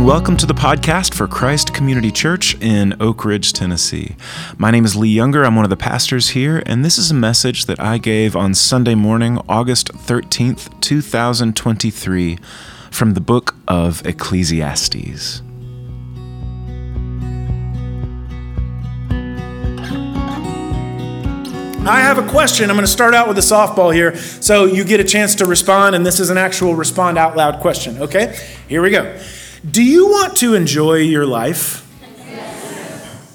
and welcome to the podcast for Christ Community Church in Oak Ridge, Tennessee. My name is Lee Younger. I'm one of the pastors here, and this is a message that I gave on Sunday morning, August 13th, 2023, from the book of Ecclesiastes. I have a question. I'm going to start out with a softball here so you get a chance to respond, and this is an actual respond out loud question, okay? Here we go. Do you want to enjoy your life?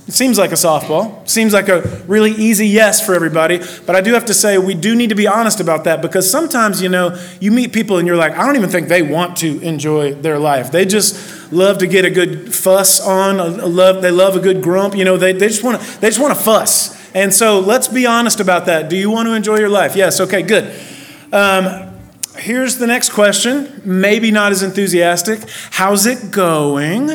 It seems like a softball. Seems like a really easy yes for everybody. But I do have to say, we do need to be honest about that because sometimes, you know, you meet people and you're like, I don't even think they want to enjoy their life. They just love to get a good fuss on. Love, they love a good grump. You know, they, they just want to they just want to fuss. And so let's be honest about that. Do you want to enjoy your life? Yes. Okay. Good. Um, here's the next question. Maybe not as enthusiastic. How's it going?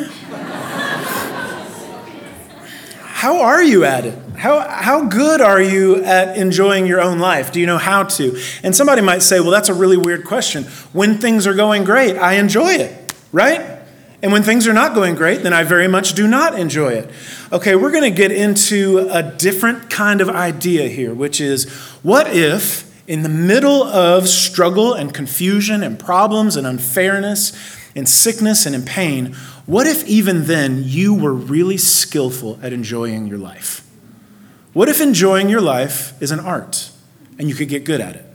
how are you at it? How, how good are you at enjoying your own life? Do you know how to? And somebody might say, well, that's a really weird question. When things are going great, I enjoy it, right? And when things are not going great, then I very much do not enjoy it. Okay, we're going to get into a different kind of idea here, which is what if, in the middle of struggle and confusion and problems and unfairness and sickness and in pain, what if even then you were really skillful at enjoying your life? What if enjoying your life is an art and you could get good at it?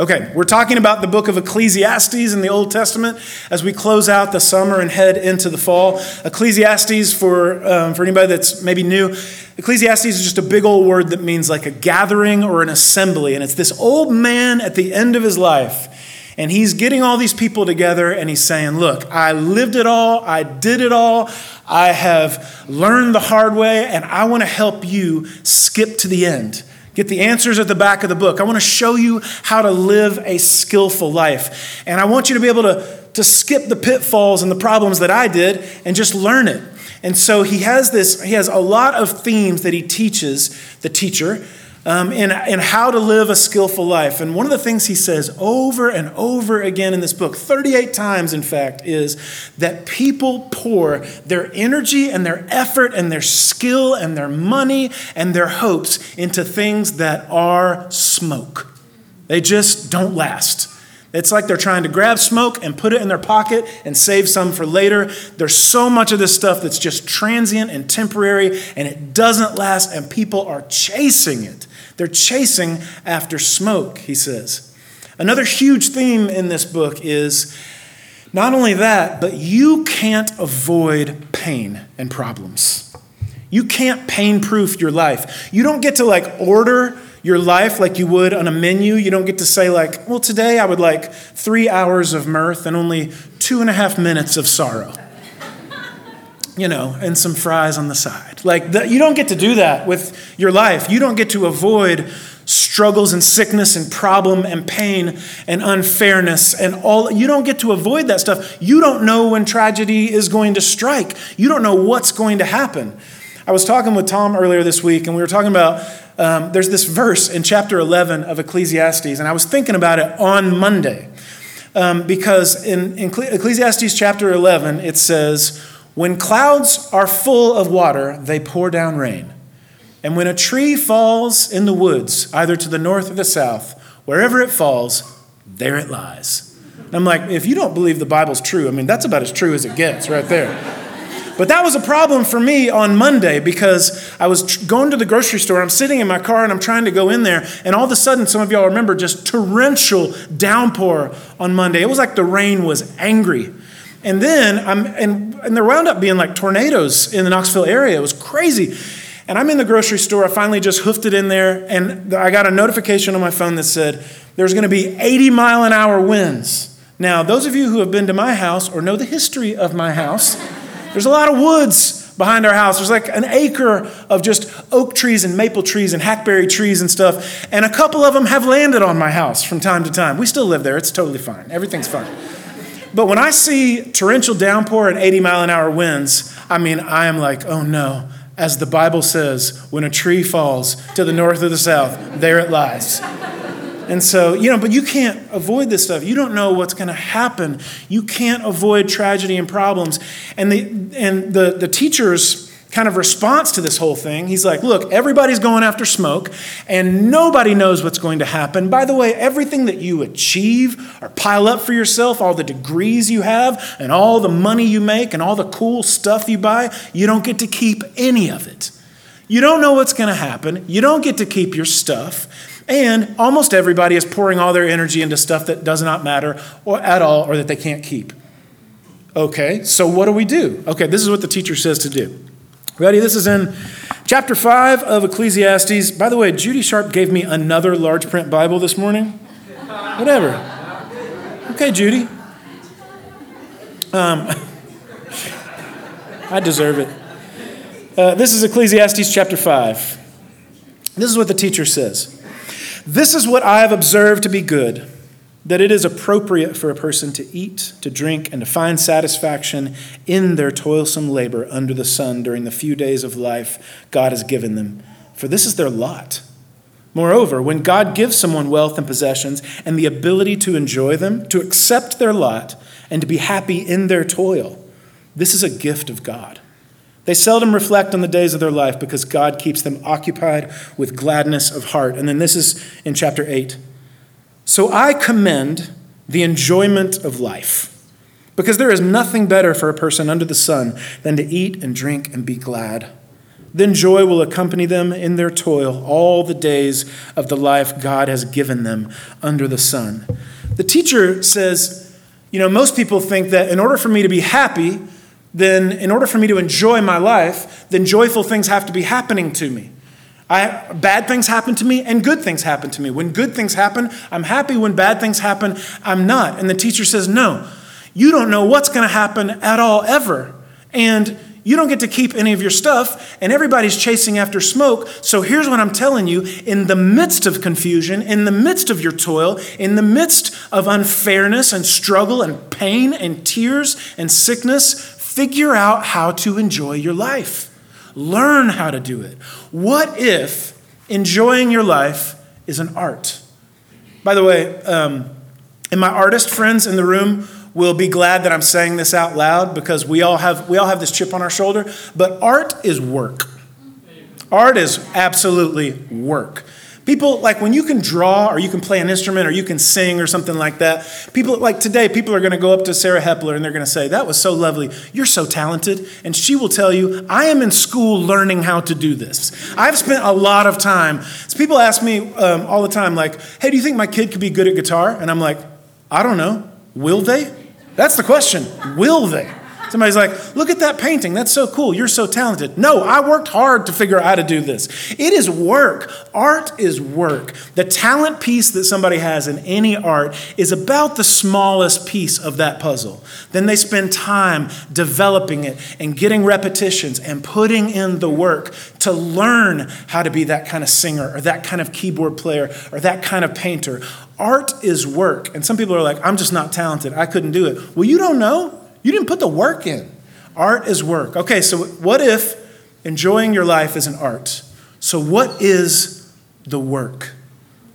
Okay, we're talking about the book of Ecclesiastes in the Old Testament as we close out the summer and head into the fall. Ecclesiastes, for, um, for anybody that's maybe new, Ecclesiastes is just a big old word that means like a gathering or an assembly. And it's this old man at the end of his life and he's getting all these people together and he's saying, Look, I lived it all, I did it all, I have learned the hard way, and I want to help you skip to the end. Get the answers at the back of the book. I want to show you how to live a skillful life. And I want you to be able to, to skip the pitfalls and the problems that I did and just learn it. And so he has this, he has a lot of themes that he teaches the teacher um, in how to live a skillful life. And one of the things he says over and over again in this book, 38 times in fact, is that people pour their energy and their effort and their skill and their money and their hopes into things that are smoke. They just don't last. It's like they're trying to grab smoke and put it in their pocket and save some for later. There's so much of this stuff that's just transient and temporary and it doesn't last, and people are chasing it. They're chasing after smoke, he says. Another huge theme in this book is not only that, but you can't avoid pain and problems. You can't pain proof your life. You don't get to like order your life like you would on a menu. You don't get to say, like, well, today I would like three hours of mirth and only two and a half minutes of sorrow you know, and some fries on the side. Like, the, you don't get to do that with your life. You don't get to avoid struggles and sickness and problem and pain and unfairness and all. You don't get to avoid that stuff. You don't know when tragedy is going to strike, you don't know what's going to happen. I was talking with Tom earlier this week, and we were talking about um, there's this verse in chapter 11 of Ecclesiastes, and I was thinking about it on Monday. Um, because in, in Ecclesiastes chapter 11, it says, when clouds are full of water, they pour down rain. And when a tree falls in the woods, either to the north or the south, wherever it falls, there it lies. And I'm like, if you don't believe the Bible's true, I mean, that's about as true as it gets right there. But that was a problem for me on Monday because I was going to the grocery store. I'm sitting in my car and I'm trying to go in there. And all of a sudden, some of y'all remember just torrential downpour on Monday. It was like the rain was angry. And then I'm and, and there wound up being like tornadoes in the Knoxville area. It was crazy. And I'm in the grocery store. I finally just hoofed it in there, and I got a notification on my phone that said there's going to be 80 mile an hour winds. Now, those of you who have been to my house or know the history of my house, there's a lot of woods behind our house. There's like an acre of just oak trees and maple trees and hackberry trees and stuff. And a couple of them have landed on my house from time to time. We still live there. It's totally fine. Everything's fine. But when I see torrential downpour and 80 mile an hour winds, I mean, I am like, oh no. As the Bible says, when a tree falls to the north or the south, there it lies. And so, you know, but you can't avoid this stuff. You don't know what's going to happen. You can't avoid tragedy and problems. And the and the the teachers kind of response to this whole thing. He's like, look, everybody's going after smoke, and nobody knows what's going to happen. By the way, everything that you achieve or pile up for yourself, all the degrees you have, and all the money you make, and all the cool stuff you buy, you don't get to keep any of it. You don't know what's going to happen. You don't get to keep your stuff. And almost everybody is pouring all their energy into stuff that does not matter or at all or that they can't keep. Okay, so what do we do? Okay, this is what the teacher says to do. Ready? This is in chapter 5 of Ecclesiastes. By the way, Judy Sharp gave me another large print Bible this morning. Whatever. Okay, Judy. Um, I deserve it. Uh, this is Ecclesiastes chapter 5. This is what the teacher says This is what I have observed to be good that it is appropriate for a person to eat, to drink, and to find satisfaction in their toilsome labor under the sun during the few days of life God has given them, for this is their lot. Moreover, when God gives someone wealth and possessions and the ability to enjoy them, to accept their lot, and to be happy in their toil, this is a gift of God. They seldom reflect on the days of their life because God keeps them occupied with gladness of heart. And then this is in chapter 8. So I commend the enjoyment of life, because there is nothing better for a person under the sun than to eat and drink and be glad. Then joy will accompany them in their toil all the days of the life God has given them under the sun. The teacher says, you know, most people think that in order for me to be happy, then in order for me to enjoy my life, then joyful things have to be happening to me. I, bad things happen to me and good things happen to me. When good things happen, I'm happy. When bad things happen, I'm not. And the teacher says, No, you don't know what's going to happen at all, ever. And you don't get to keep any of your stuff, and everybody's chasing after smoke. So here's what I'm telling you in the midst of confusion, in the midst of your toil, in the midst of unfairness and struggle and pain and tears and sickness, figure out how to enjoy your life. Learn how to do it. What if enjoying your life is an art? By the way, um, and my artist friends in the room will be glad that I'm saying this out loud because we all have we all have this chip on our shoulder. But art is work. Art is absolutely work. People, like when you can draw or you can play an instrument or you can sing or something like that, people, like today, people are going to go up to Sarah Hepler and they're going to say, That was so lovely. You're so talented. And she will tell you, I am in school learning how to do this. I've spent a lot of time. So people ask me um, all the time, like, Hey, do you think my kid could be good at guitar? And I'm like, I don't know. Will they? That's the question. Will they? Somebody's like, look at that painting. That's so cool. You're so talented. No, I worked hard to figure out how to do this. It is work. Art is work. The talent piece that somebody has in any art is about the smallest piece of that puzzle. Then they spend time developing it and getting repetitions and putting in the work to learn how to be that kind of singer or that kind of keyboard player or that kind of painter. Art is work. And some people are like, I'm just not talented. I couldn't do it. Well, you don't know. You didn't put the work in. Art is work. Okay, so what if enjoying your life is an art? So, what is the work?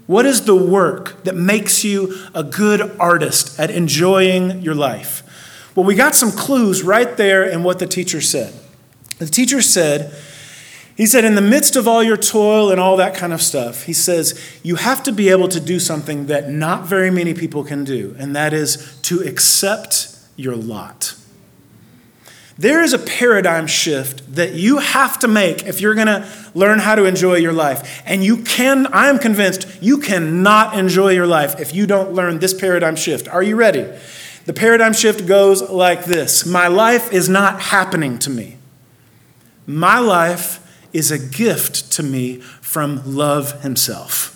What is the work that makes you a good artist at enjoying your life? Well, we got some clues right there in what the teacher said. The teacher said, he said, in the midst of all your toil and all that kind of stuff, he says, you have to be able to do something that not very many people can do, and that is to accept your lot. There is a paradigm shift that you have to make if you're going to learn how to enjoy your life. And you can, I am convinced, you cannot enjoy your life if you don't learn this paradigm shift. Are you ready? The paradigm shift goes like this My life is not happening to me. My life is a gift to me from love himself.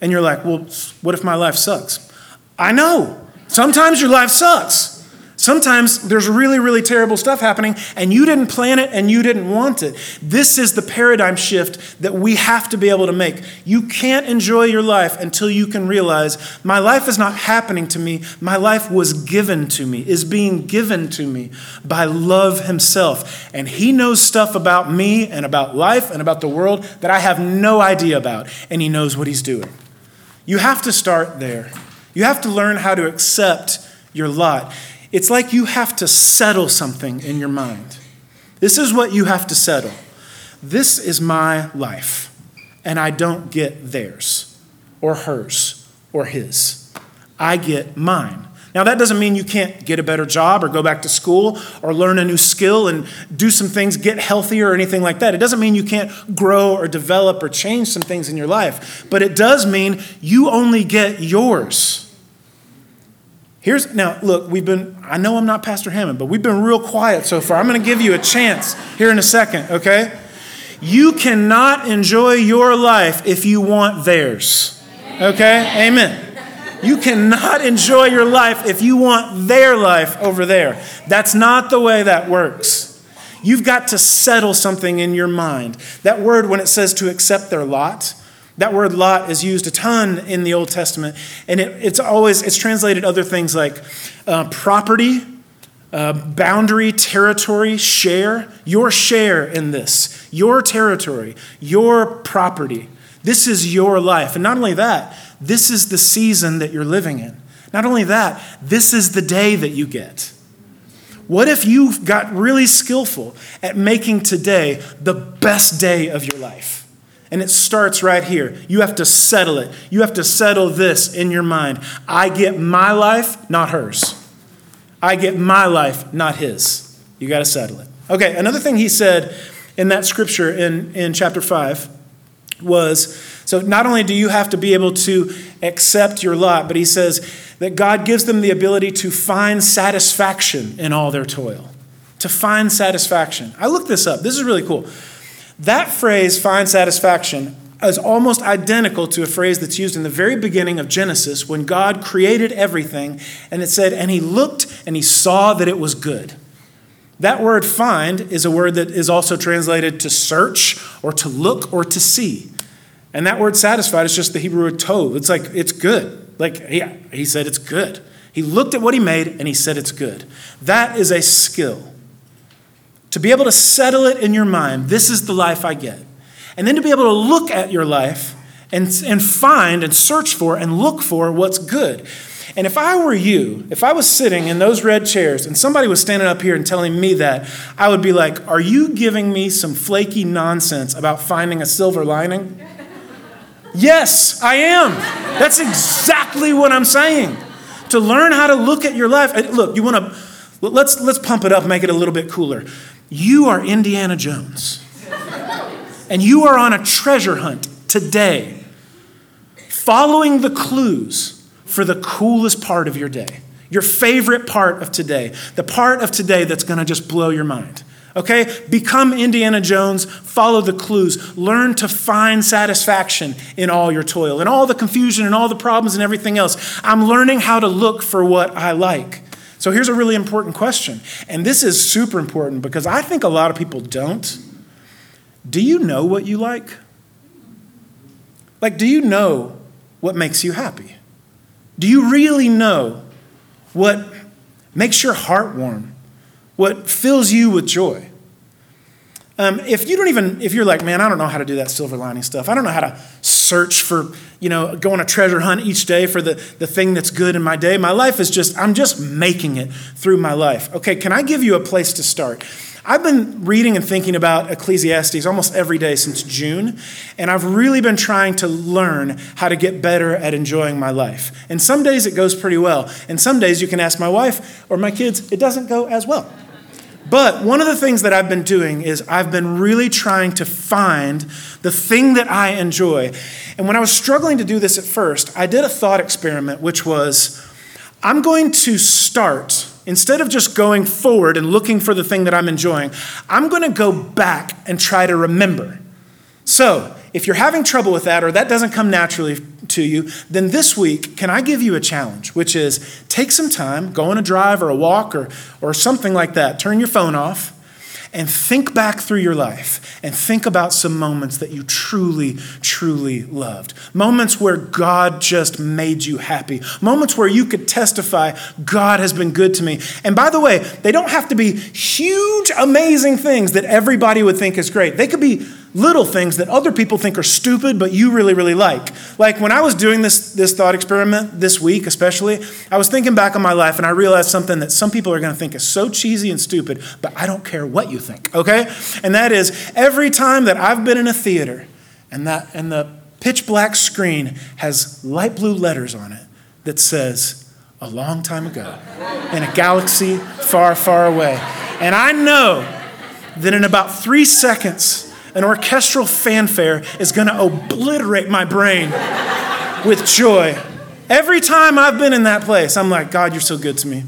And you're like, well, what if my life sucks? I know. Sometimes your life sucks. Sometimes there's really, really terrible stuff happening, and you didn't plan it and you didn't want it. This is the paradigm shift that we have to be able to make. You can't enjoy your life until you can realize my life is not happening to me. My life was given to me, is being given to me by love Himself. And He knows stuff about me and about life and about the world that I have no idea about, and He knows what He's doing. You have to start there. You have to learn how to accept your lot. It's like you have to settle something in your mind. This is what you have to settle. This is my life, and I don't get theirs, or hers, or his. I get mine. Now, that doesn't mean you can't get a better job or go back to school or learn a new skill and do some things, get healthier or anything like that. It doesn't mean you can't grow or develop or change some things in your life, but it does mean you only get yours. Here's now, look, we've been, I know I'm not Pastor Hammond, but we've been real quiet so far. I'm going to give you a chance here in a second, okay? You cannot enjoy your life if you want theirs, okay? Amen. You cannot enjoy your life if you want their life over there. That's not the way that works. You've got to settle something in your mind. That word, when it says to accept their lot, that word lot is used a ton in the Old Testament, and it, it's always it's translated other things like uh, property, uh, boundary, territory, share. Your share in this, your territory, your property. This is your life, and not only that, this is the season that you're living in. Not only that, this is the day that you get. What if you got really skillful at making today the best day of your life? And it starts right here. You have to settle it. You have to settle this in your mind. I get my life, not hers. I get my life, not his. You got to settle it. Okay, another thing he said in that scripture in, in chapter 5 was so not only do you have to be able to accept your lot, but he says that God gives them the ability to find satisfaction in all their toil. To find satisfaction. I looked this up. This is really cool. That phrase, find satisfaction, is almost identical to a phrase that's used in the very beginning of Genesis when God created everything and it said, and he looked and he saw that it was good. That word find is a word that is also translated to search or to look or to see. And that word satisfied is just the Hebrew word tov. It's like, it's good. Like, he, he said it's good. He looked at what he made and he said it's good. That is a skill. To be able to settle it in your mind, this is the life I get. And then to be able to look at your life and, and find and search for and look for what's good. And if I were you, if I was sitting in those red chairs and somebody was standing up here and telling me that, I would be like, Are you giving me some flaky nonsense about finding a silver lining? Yes, I am. That's exactly what I'm saying. To learn how to look at your life. Look, you want to let's let's pump it up, make it a little bit cooler. You are Indiana Jones. And you are on a treasure hunt today, following the clues for the coolest part of your day, your favorite part of today, the part of today that's going to just blow your mind. Okay? Become Indiana Jones, follow the clues, learn to find satisfaction in all your toil, in all the confusion and all the problems and everything else. I'm learning how to look for what I like. So here's a really important question. And this is super important because I think a lot of people don't. Do you know what you like? Like, do you know what makes you happy? Do you really know what makes your heart warm? what fills you with joy. Um, if you don't even, if you're like, man, I don't know how to do that silver lining stuff. I don't know how to search for, you know, go on a treasure hunt each day for the, the thing that's good in my day. My life is just, I'm just making it through my life. Okay, can I give you a place to start? I've been reading and thinking about Ecclesiastes almost every day since June, and I've really been trying to learn how to get better at enjoying my life. And some days it goes pretty well, and some days you can ask my wife or my kids, it doesn't go as well. But one of the things that I've been doing is I've been really trying to find the thing that I enjoy. And when I was struggling to do this at first, I did a thought experiment, which was I'm going to start Instead of just going forward and looking for the thing that I'm enjoying, I'm going to go back and try to remember. So, if you're having trouble with that or that doesn't come naturally to you, then this week, can I give you a challenge, which is take some time, go on a drive or a walk or, or something like that, turn your phone off, and think back through your life and think about some moments that you truly, truly loved. Moments where God just made you happy. Moments where you could testify, God has been good to me. And by the way, they don't have to be huge, amazing things that everybody would think is great. They could be little things that other people think are stupid, but you really, really like. Like when I was doing this, this thought experiment this week, especially, I was thinking back on my life and I realized something that some people are going to think is so cheesy and stupid, but I don't care what you think, okay? And that is every time that I've been in a theater and, that, and the pitch black screen has light blue letters on it that says, a long time ago, in a galaxy far, far away. And I know that in about three seconds, an orchestral fanfare is going to obliterate my brain with joy. Every time I've been in that place, I'm like, God, you're so good to me.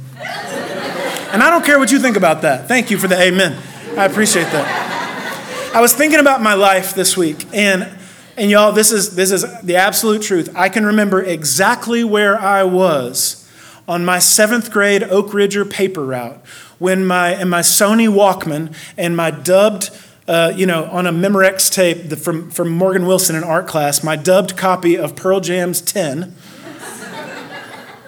And I don't care what you think about that. Thank you for the amen. I appreciate that. I was thinking about my life this week, and, and y'all, this is, this is the absolute truth. I can remember exactly where I was on my seventh grade Oak Ridger paper route when my, and my Sony Walkman and my dubbed uh, you know, on a Memorex tape the, from, from Morgan Wilson in art class, my dubbed copy of Pearl Jam's 10.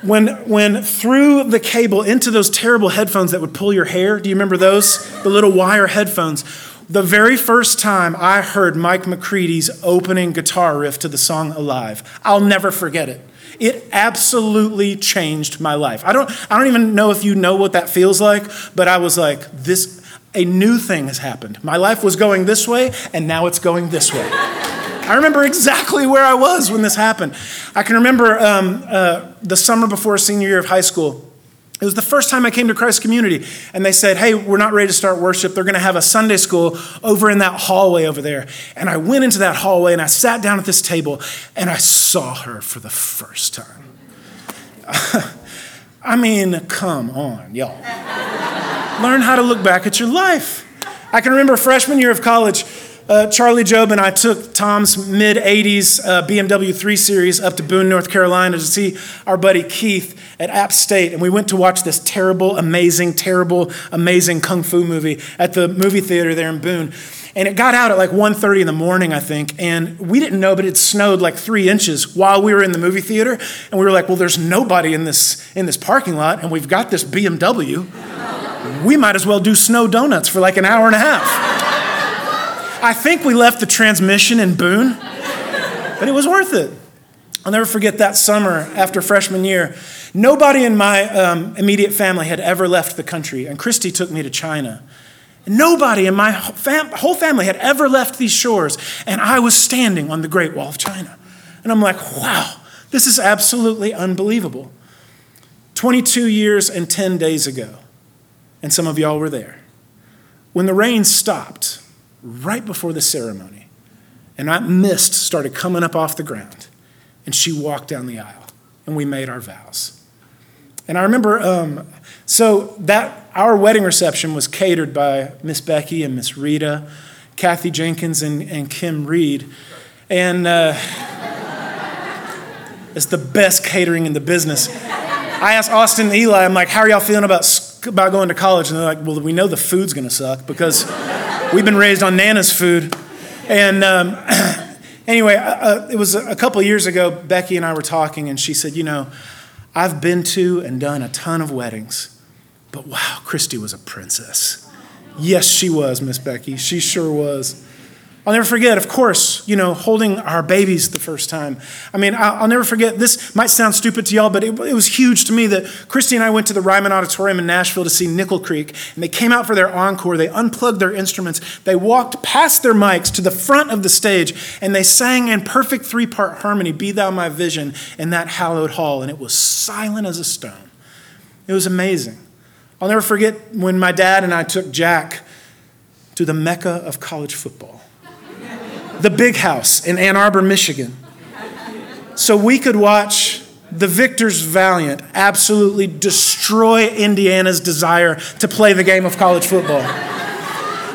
when, when through the cable into those terrible headphones that would pull your hair, do you remember those? The little wire headphones. The very first time I heard Mike McCready's opening guitar riff to the song Alive, I'll never forget it. It absolutely changed my life. I don't, I don't even know if you know what that feels like, but I was like, this, a new thing has happened. My life was going this way, and now it's going this way. I remember exactly where I was when this happened. I can remember um, uh, the summer before senior year of high school. It was the first time I came to Christ Community, and they said, Hey, we're not ready to start worship. They're going to have a Sunday school over in that hallway over there. And I went into that hallway and I sat down at this table and I saw her for the first time. I mean, come on, y'all. Learn how to look back at your life. I can remember freshman year of college, uh, Charlie Job and I took Tom's mid 80s uh, BMW 3 Series up to Boone, North Carolina to see our buddy Keith at App State. And we went to watch this terrible, amazing, terrible, amazing kung fu movie at the movie theater there in Boone. And it got out at like 1.30 in the morning, I think. And we didn't know, but it snowed like three inches while we were in the movie theater. And we were like, well, there's nobody in this, in this parking lot, and we've got this BMW we might as well do snow donuts for like an hour and a half. I think we left the transmission in Boone, but it was worth it. I'll never forget that summer after freshman year. Nobody in my um, immediate family had ever left the country, and Christy took me to China. Nobody in my fam- whole family had ever left these shores, and I was standing on the Great Wall of China. And I'm like, wow, this is absolutely unbelievable. 22 years and 10 days ago, and some of y'all were there. When the rain stopped right before the ceremony, and that mist started coming up off the ground, and she walked down the aisle, and we made our vows. And I remember, um, so that our wedding reception was catered by Miss Becky and Miss Rita, Kathy Jenkins and, and Kim Reed, and uh, it's the best catering in the business. I asked Austin and Eli, I'm like, how are y'all feeling about about going to college, and they're like, well, we know the food's going to suck because we've been raised on Nana's food. And um, anyway, uh, uh, it was a couple years ago, Becky and I were talking, and she said, you know, I've been to and done a ton of weddings, but wow, Christy was a princess. Yes, she was, Miss Becky. She sure was. I'll never forget, of course, you know, holding our babies the first time. I mean, I'll, never forget, this might sound stupid to y'all, but it, it, was huge to me that Christy and I went to the Ryman Auditorium in Nashville to see Nickel Creek, and they came out for their encore. They unplugged their instruments. They walked past their mics to the front of the stage, and they sang in perfect three part harmony, Be Thou My Vision, in that hallowed hall, and it was silent as a stone. It was amazing. I'll never forget when my dad and I took Jack to the mecca of college football the big house in Ann Arbor, Michigan, so we could watch the victors valiant absolutely destroy Indiana's desire to play the game of college football.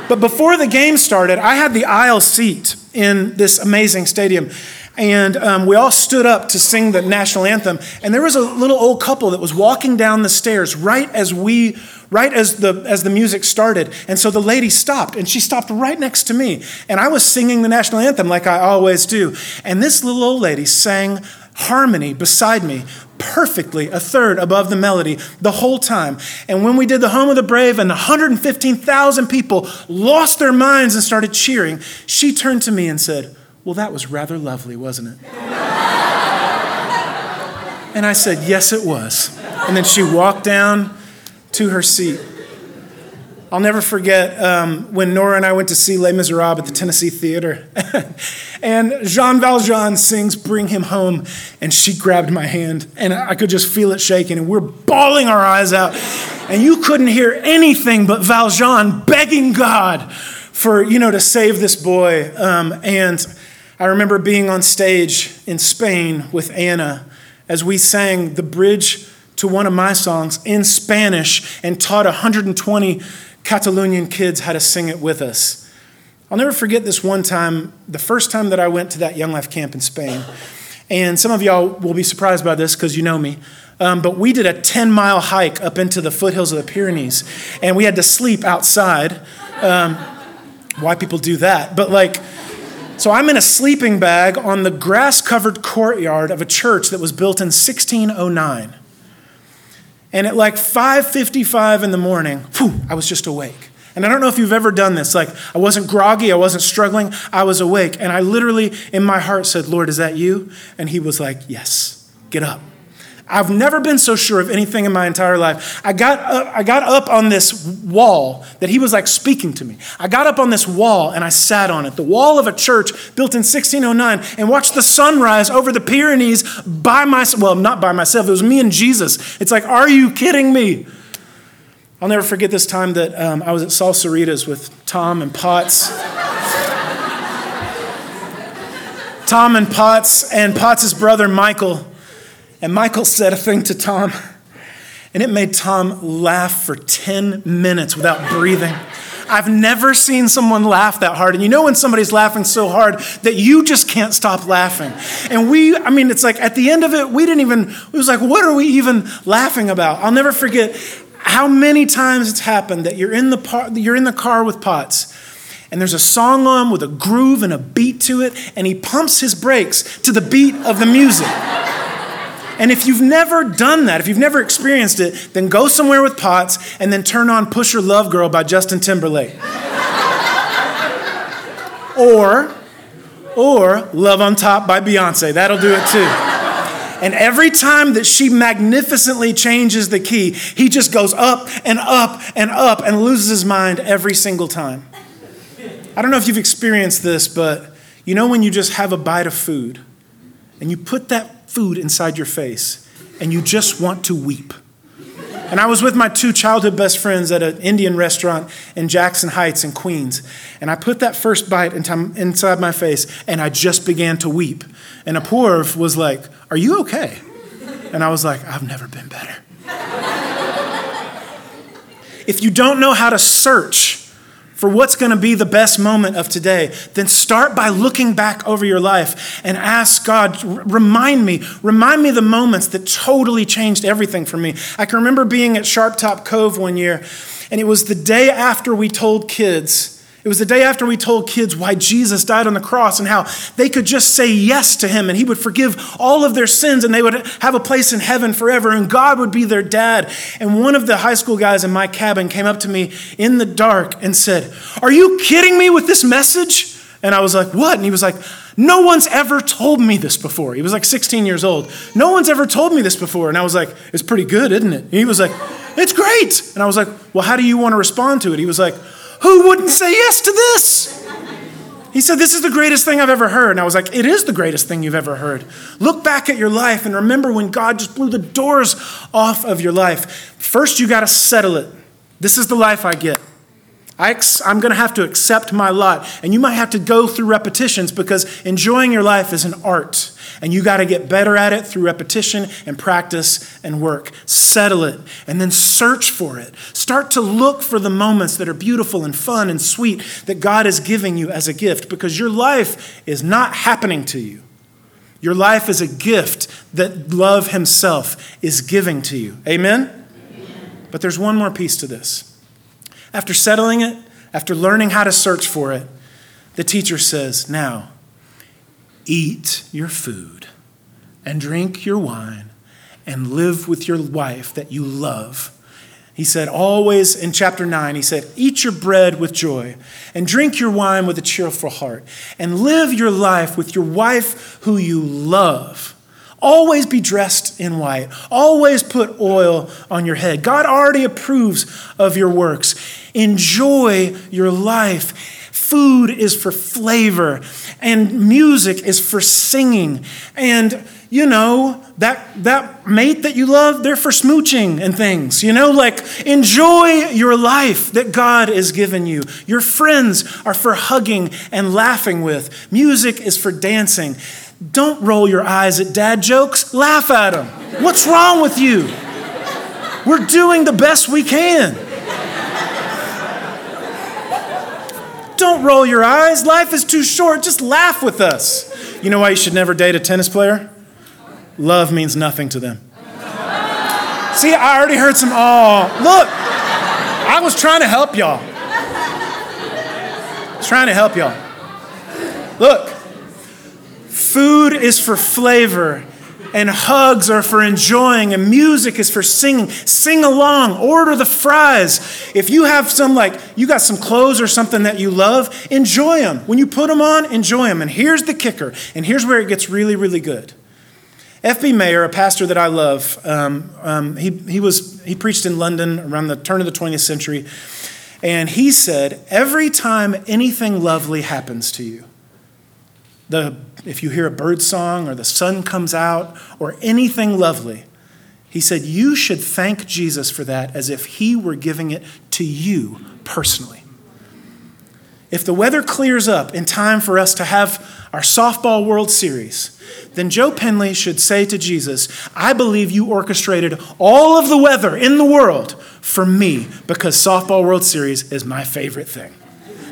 But before the game started, I had the aisle seat in this amazing stadium. And um, we all stood up to sing the national anthem. And there was a little old couple that was walking down the stairs right as we right as the, as the music started. And so the lady stopped, and she stopped right next to me. And I was singing the national anthem like I always do. And this little old lady sang harmony beside me, perfectly a third above the melody the whole time. And when we did the Home of the Brave and 115,000 people lost their minds and started cheering, she turned to me and said, Well, that was rather lovely, wasn't it? and I said, Yes, it was. And then she walked down to her seat. I'll never forget um, when Nora and I went to see Les Miserables at the Tennessee Theater. and Jean Valjean sings Bring Him Home, and she grabbed my hand, and I could just feel it shaking, and we're bawling our eyes out. And you couldn't hear anything but Valjean begging God for, you know, to save this boy. Um, and I remember being on stage in Spain with Anna as we sang the bridge to one of my songs in Spanish and taught 120 Catalonian kids how to sing it with us. I'll never forget this one time, the first time that I went to that Young Life camp in Spain. And some of y'all will be surprised by this because you know me. Um, but we did a 10 mile hike up into the foothills of the Pyrenees, and we had to sleep outside. Um, why people do that? But like, so I'm in a sleeping bag on the grass covered courtyard of a church that was built in 1609. And at like 5:55 in the morning, whew, I was just awake. And I don't know if you've ever done this. Like I wasn't groggy, I wasn't struggling, I was awake. And I literally in my heart said, "Lord, is that you?" And he was like, "Yes. Get up." I've never been so sure of anything in my entire life. I got, up, I got up on this wall that he was like speaking to me. I got up on this wall and I sat on it, the wall of a church built in 1609, and watched the sunrise over the Pyrenees by myself. Well, not by myself, it was me and Jesus. It's like, are you kidding me? I'll never forget this time that um, I was at Salsaritas with Tom and Potts. Tom and Potts and Potts' brother Michael and Michael said a thing to Tom, and it made Tom laugh for 10 minutes without breathing. I've never seen someone laugh that hard. And you know when somebody's laughing so hard that you just can't stop laughing. And we, I mean, it's like at the end of it, we didn't even, it was like, what are we even laughing about? I'll never forget how many times it's happened that you're in the, par, you're in the car with Potts and there's a song on with a groove and a beat to it, and he pumps his brakes to the beat of the music. And if you've never done that, if you've never experienced it, then go somewhere with Potts and then turn on Pusher Love Girl by Justin Timberlake. or, or Love on Top by Beyonce. That'll do it too. And every time that she magnificently changes the key, he just goes up and up and up and loses his mind every single time. I don't know if you've experienced this, but you know when you just have a bite of food and you put that food inside your face and you just want to weep. And I was with my two childhood best friends at an Indian restaurant in Jackson Heights in Queens. And I put that first bite inside my face and I just began to weep. And Apurv was like, Are you okay? And I was like, I've never been better. if you don't know how to search, for what's going to be the best moment of today, then start by looking back over your life and ask God, remind me, remind me the moments that totally changed everything for me. I can remember being at Sharp Top Cove one year, and it was the day after we told kids it was the day after we told kids why Jesus died on the cross and how they could just say yes to him and he would forgive all of their sins and they would have a place in heaven forever and God would be their dad. And one of the high school guys in my cabin came up to me in the dark and said, Are you kidding me with this message? And I was like, What? And he was like, No one's ever told me this before. He was like 16 years old. No one's ever told me this before. And I was like, It's pretty good, isn't it? And he was like, It's great. And I was like, Well, how do you want to respond to it? He was like, who wouldn't say yes to this? He said, This is the greatest thing I've ever heard. And I was like, It is the greatest thing you've ever heard. Look back at your life and remember when God just blew the doors off of your life. First, you got to settle it. This is the life I get. I am going to have to accept my lot. And you might have to go through repetitions because enjoying your life is an art. And you got to get better at it through repetition and practice and work. Settle it and then search for it. Start to look for the moments that are beautiful and fun and sweet that God is giving you as a gift because your life is not happening to you. Your life is a gift that love Himself is giving to you. Amen? Amen? But there's one more piece to this. After settling it, after learning how to search for it, the teacher says, Now, eat your food and drink your wine and live with your wife that you love. He said, always in chapter 9, he said, Eat your bread with joy and drink your wine with a cheerful heart and live your life with your wife who you love. Always be dressed in white. Always put oil on your head. God already approves of your works. Enjoy your life. Food is for flavor, and music is for singing. And you know, that, that mate that you love, they're for smooching and things. You know, like enjoy your life that God has given you. Your friends are for hugging and laughing with. Music is for dancing. Don't roll your eyes at dad jokes, laugh at them. What's wrong with you? We're doing the best we can. Don't roll your eyes. Life is too short. Just laugh with us. You know why you should never date a tennis player? love means nothing to them. See, I already heard some, oh, look, I was trying to help y'all. Trying to help y'all. Look, food is for flavor, and hugs are for enjoying, and music is for singing. Sing along, order the fries. If you have some, like, you got some clothes or something that you love, enjoy them. When you put them on, enjoy them. And here's the kicker, and here's where it gets really, really good. F.B. Meyer, a pastor that I love, um, um, he, he, was, he preached in London around the turn of the 20th century, and he said, Every time anything lovely happens to you, the, if you hear a bird song or the sun comes out or anything lovely, he said, You should thank Jesus for that as if he were giving it to you personally. If the weather clears up in time for us to have our softball World Series, then Joe Penley should say to Jesus, I believe you orchestrated all of the weather in the world for me because Softball World Series is my favorite thing.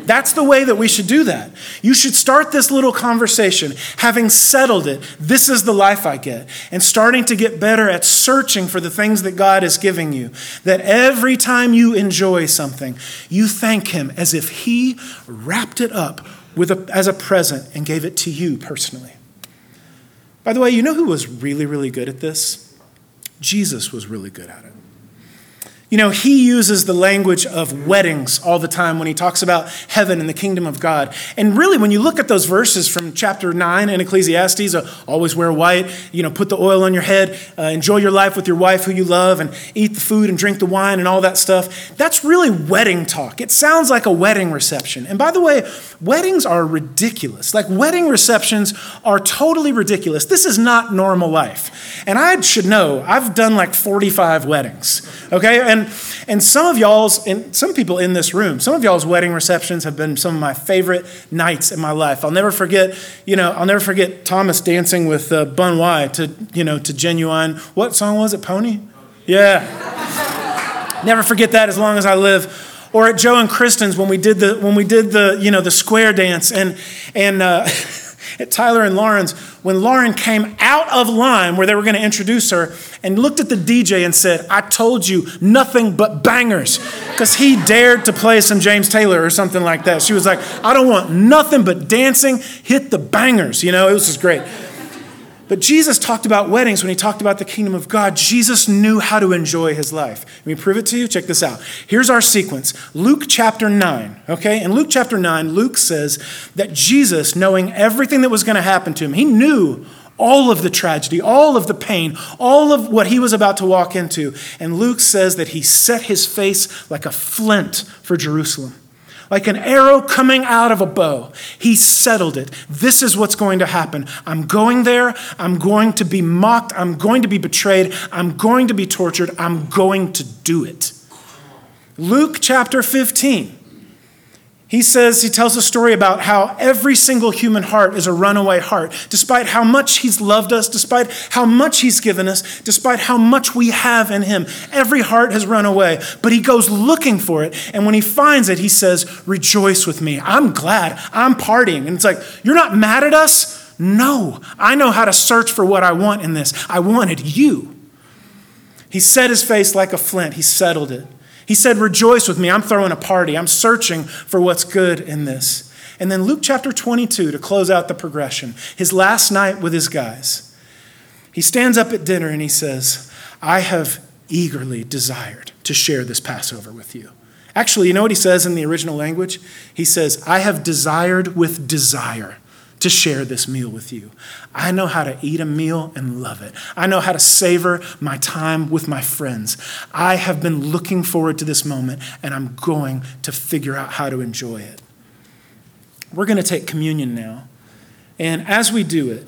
That's the way that we should do that. You should start this little conversation, having settled it. This is the life I get. And starting to get better at searching for the things that God is giving you. That every time you enjoy something, you thank Him as if He wrapped it up with a, as a present and gave it to you personally. By the way, you know who was really, really good at this? Jesus was really good at it. You know, he uses the language of weddings all the time when he talks about heaven and the kingdom of God. And really, when you look at those verses from chapter 9 in Ecclesiastes, uh, always wear white, you know, put the oil on your head, uh, enjoy your life with your wife who you love, and eat the food and drink the wine and all that stuff, that's really wedding talk. It sounds like a wedding reception. And by the way, weddings are ridiculous. Like, wedding receptions are totally ridiculous. This is not normal life. And I should know, I've done like 45 weddings, okay? And and, and some of y'all's, and some people in this room, some of y'all's wedding receptions have been some of my favorite nights in my life. I'll never forget, you know, I'll never forget Thomas dancing with uh, Bun Y to, you know, to Ginuwine. What song was it? Pony? Yeah. never forget that as long as I live or at Joe and Kristen's when we did the when we did the you know the square dance and and uh, at Tyler and Lauren's when Lauren came out of line where they were going to introduce her and looked at the DJ and said, I told you nothing but bangers. Because he dared to play some James Taylor or something like that. She was like, I don't want nothing but dancing, hit the bangers. You know, it was just great. But Jesus talked about weddings when he talked about the kingdom of God. Jesus knew how to enjoy his life. Let me prove it to you. Check this out. Here's our sequence Luke chapter 9, okay? In Luke chapter 9, Luke says that Jesus, knowing everything that was going to happen to him, he knew all of the tragedy, all of the pain, all of what he was about to walk into. And Luke says that he set his face like a flint for Jerusalem like an arrow coming out of a bow. He settled it. This is what's going to happen. I'm going there. I'm going to be mocked. I'm going to be betrayed. I'm going to be tortured. I'm going to do it. Luke chapter 15. He says, he tells a story about how every single human heart is a runaway heart. Despite how much he's loved us, despite how much he's given us, despite how much we have in him, every heart has run away. But he goes looking for it. And when he finds it, he says, Rejoice with me. I'm glad. I'm partying. And it's like, You're not mad at us? No. I know how to search for what I want in this. I wanted you. He set his face like a flint, he settled it. He said, Rejoice with me. I'm throwing a party. I'm searching for what's good in this. And then Luke chapter 22 to close out the progression, his last night with his guys. He stands up at dinner and he says, I have eagerly desired to share this Passover with you. Actually, you know what he says in the original language? He says, I have desired with desire to share this meal with you. I know how to eat a meal and love it. I know how to savor my time with my friends. I have been looking forward to this moment, and I'm going to figure out how to enjoy it. We're going to take communion now. And as we do it,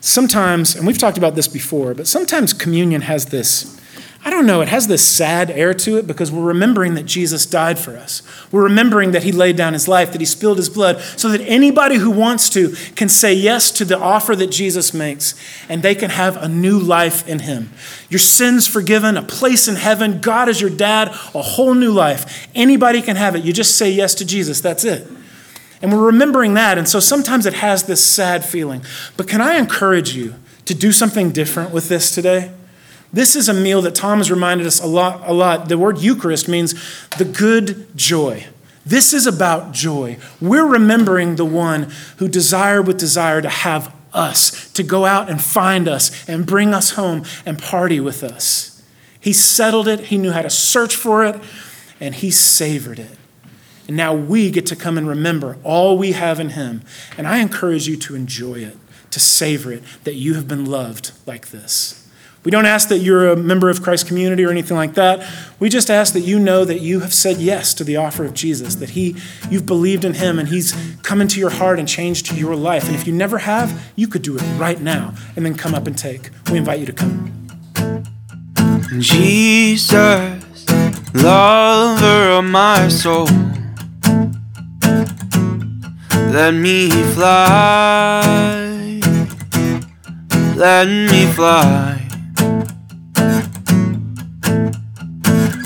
sometimes, and we've talked about this before, but sometimes communion has this I don't know, it has this sad air to it because we're remembering that Jesus died for us. We're remembering that he laid down his life, that he spilled his blood, so that anybody who wants to can say yes to the offer that Jesus makes and they can have a new life in him. Your sins forgiven, a place in heaven, God is your dad, a whole new life. Anybody can have it. You just say yes to Jesus, that's it. And we're remembering that, and so sometimes it has this sad feeling. But can I encourage you to do something different with this today? This is a meal that Tom has reminded us a lot, a lot. The word Eucharist means the good joy. This is about joy. We're remembering the one who desired with desire to have us, to go out and find us and bring us home and party with us. He settled it, he knew how to search for it, and he savored it. And now we get to come and remember all we have in him. And I encourage you to enjoy it, to savor it, that you have been loved like this. We don't ask that you're a member of Christ's community or anything like that. We just ask that you know that you have said yes to the offer of Jesus, that he you've believed in him and he's come into your heart and changed your life. And if you never have, you could do it right now and then come up and take. We invite you to come. Jesus, lover of my soul, let me fly, let me fly.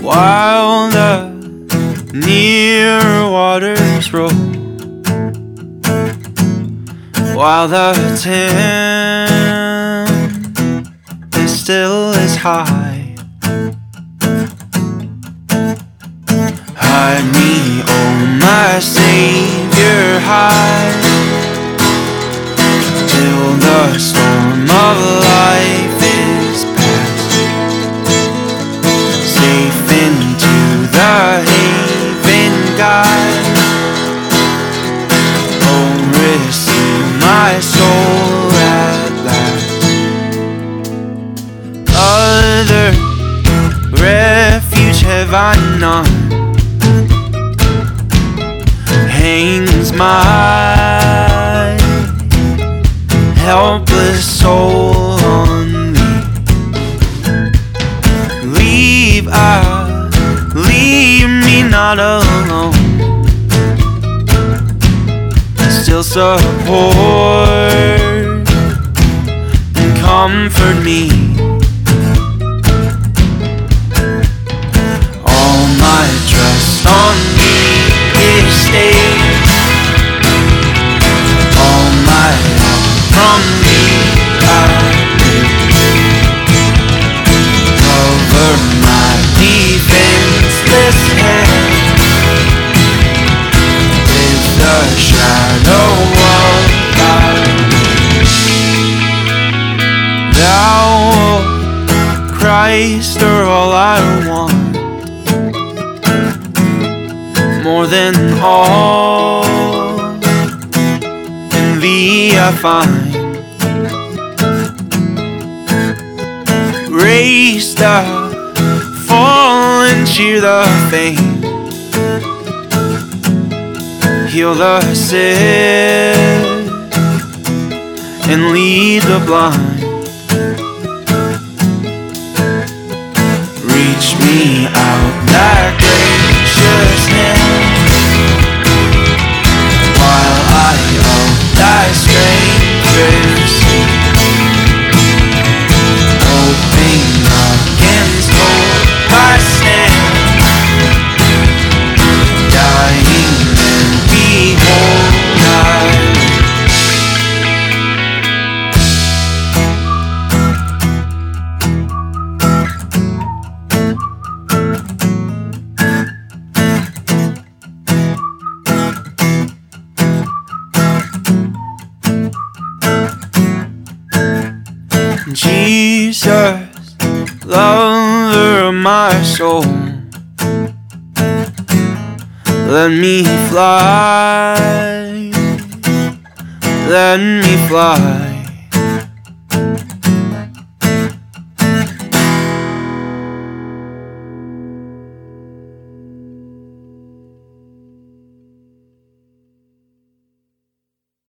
While the near waters roll, while the tempest still is high. Hide me, oh my Savior, hide have I. Hangs my helpless soul on thee. Leave I, leave me not alone. Still support and comfort me. Find. Raise the fallen, cheer the faint, heal the sick, and lead the blind. Reach me